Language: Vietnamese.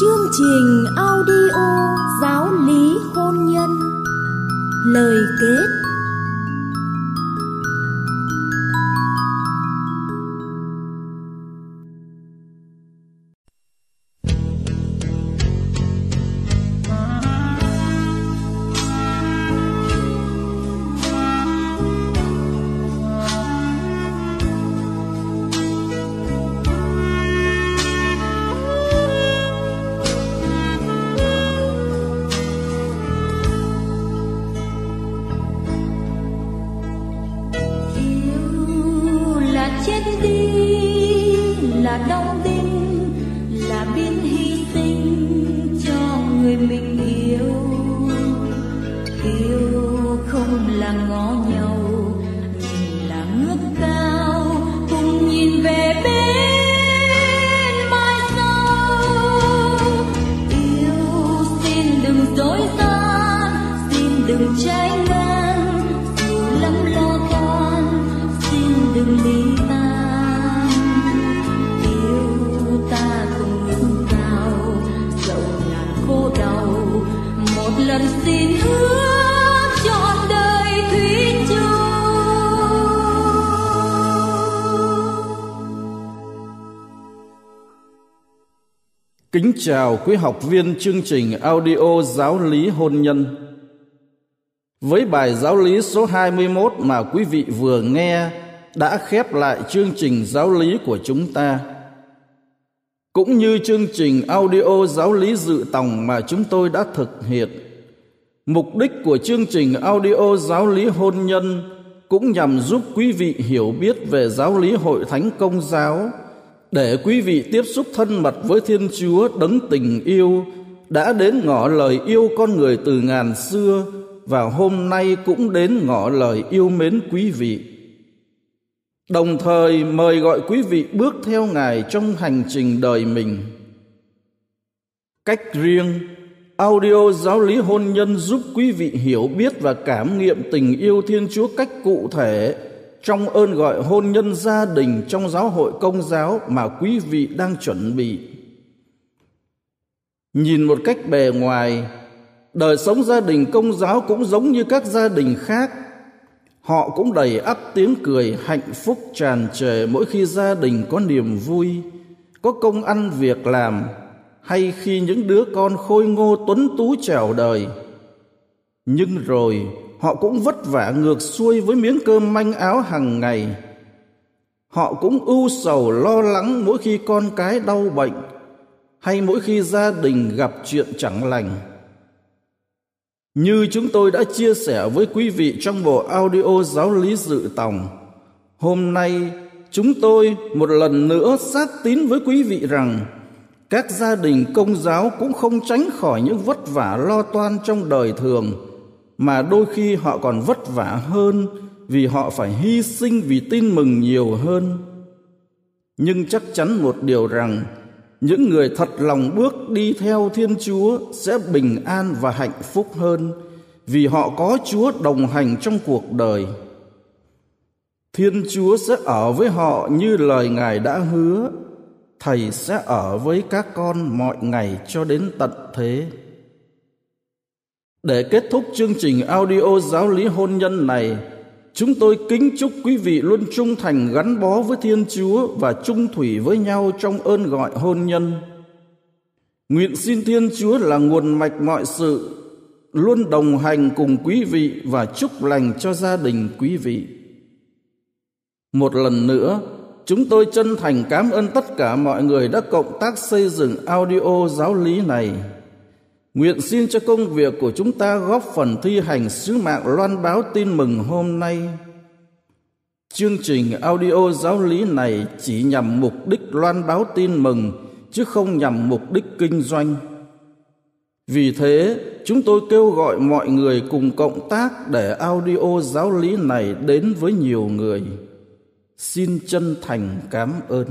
Chương trình audio giáo lý hôn nhân. Lời kết chết đi là đau đinh là biết hy sinh cho người mình yêu. Yêu không là ngó nhau Kính chào quý học viên chương trình audio giáo lý hôn nhân. Với bài giáo lý số 21 mà quý vị vừa nghe đã khép lại chương trình giáo lý của chúng ta. Cũng như chương trình audio giáo lý dự tòng mà chúng tôi đã thực hiện. Mục đích của chương trình audio giáo lý hôn nhân cũng nhằm giúp quý vị hiểu biết về giáo lý hội thánh công giáo để quý vị tiếp xúc thân mật với Thiên Chúa đấng tình yêu đã đến ngỏ lời yêu con người từ ngàn xưa và hôm nay cũng đến ngỏ lời yêu mến quý vị. Đồng thời mời gọi quý vị bước theo Ngài trong hành trình đời mình. Cách riêng, audio giáo lý hôn nhân giúp quý vị hiểu biết và cảm nghiệm tình yêu Thiên Chúa cách cụ thể trong ơn gọi hôn nhân gia đình trong giáo hội công giáo mà quý vị đang chuẩn bị. Nhìn một cách bề ngoài, đời sống gia đình công giáo cũng giống như các gia đình khác. Họ cũng đầy ắp tiếng cười hạnh phúc tràn trề mỗi khi gia đình có niềm vui, có công ăn việc làm, hay khi những đứa con khôi ngô tuấn tú trèo đời. Nhưng rồi họ cũng vất vả ngược xuôi với miếng cơm manh áo hàng ngày. Họ cũng ưu sầu lo lắng mỗi khi con cái đau bệnh hay mỗi khi gia đình gặp chuyện chẳng lành. Như chúng tôi đã chia sẻ với quý vị trong bộ audio giáo lý dự tòng, hôm nay chúng tôi một lần nữa xác tín với quý vị rằng các gia đình công giáo cũng không tránh khỏi những vất vả lo toan trong đời thường mà đôi khi họ còn vất vả hơn vì họ phải hy sinh vì tin mừng nhiều hơn. Nhưng chắc chắn một điều rằng, những người thật lòng bước đi theo thiên chúa sẽ bình an và hạnh phúc hơn vì họ có chúa đồng hành trong cuộc đời. Thiên chúa sẽ ở với họ như lời ngài đã hứa, thầy sẽ ở với các con mọi ngày cho đến tận thế để kết thúc chương trình audio giáo lý hôn nhân này, chúng tôi kính chúc quý vị luôn trung thành gắn bó với Thiên Chúa và trung thủy với nhau trong ơn gọi hôn nhân. Nguyện xin Thiên Chúa là nguồn mạch mọi sự, luôn đồng hành cùng quý vị và chúc lành cho gia đình quý vị. Một lần nữa, chúng tôi chân thành cảm ơn tất cả mọi người đã cộng tác xây dựng audio giáo lý này. Nguyện xin cho công việc của chúng ta góp phần thi hành sứ mạng loan báo tin mừng hôm nay. Chương trình audio giáo lý này chỉ nhằm mục đích loan báo tin mừng chứ không nhằm mục đích kinh doanh. Vì thế, chúng tôi kêu gọi mọi người cùng cộng tác để audio giáo lý này đến với nhiều người. Xin chân thành cảm ơn.